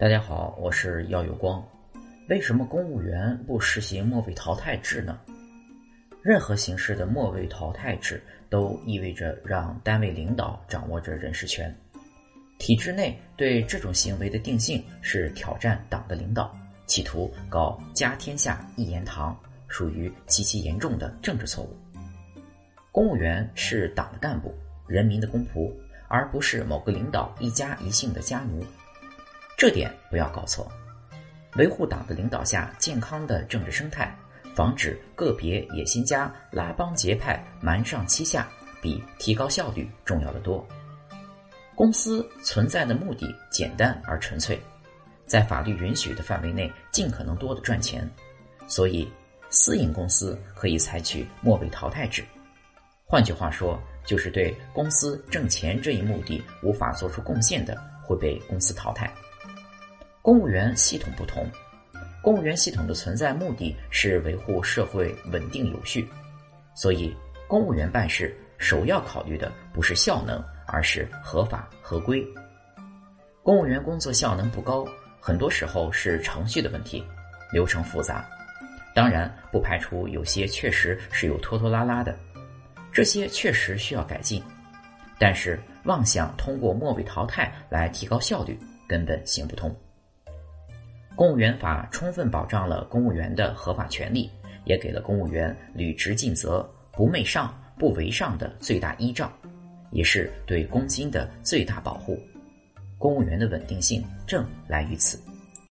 大家好，我是耀有光。为什么公务员不实行末位淘汰制呢？任何形式的末位淘汰制都意味着让单位领导掌握着人事权。体制内对这种行为的定性是挑战党的领导，企图搞家天下一言堂，属于极其严重的政治错误。公务员是党的干部，人民的公仆，而不是某个领导一家一姓的家奴。这点不要搞错。维护党的领导下健康的政治生态，防止个别野心家拉帮结派、瞒上欺下，比提高效率重要的多。公司存在的目的简单而纯粹，在法律允许的范围内尽可能多的赚钱，所以私营公司可以采取末位淘汰制。换句话说，就是对公司挣钱这一目的无法做出贡献的，会被公司淘汰。公务员系统不同，公务员系统的存在目的是维护社会稳定有序，所以公务员办事首要考虑的不是效能，而是合法合规。公务员工作效能不高，很多时候是程序的问题，流程复杂。当然，不排除有些确实是有拖拖拉拉的。这些确实需要改进，但是妄想通过末位淘汰来提高效率，根本行不通。公务员法充分保障了公务员的合法权利，也给了公务员履职尽责、不媚上、不为上的最大依仗，也是对公金的最大保护。公务员的稳定性正来于此。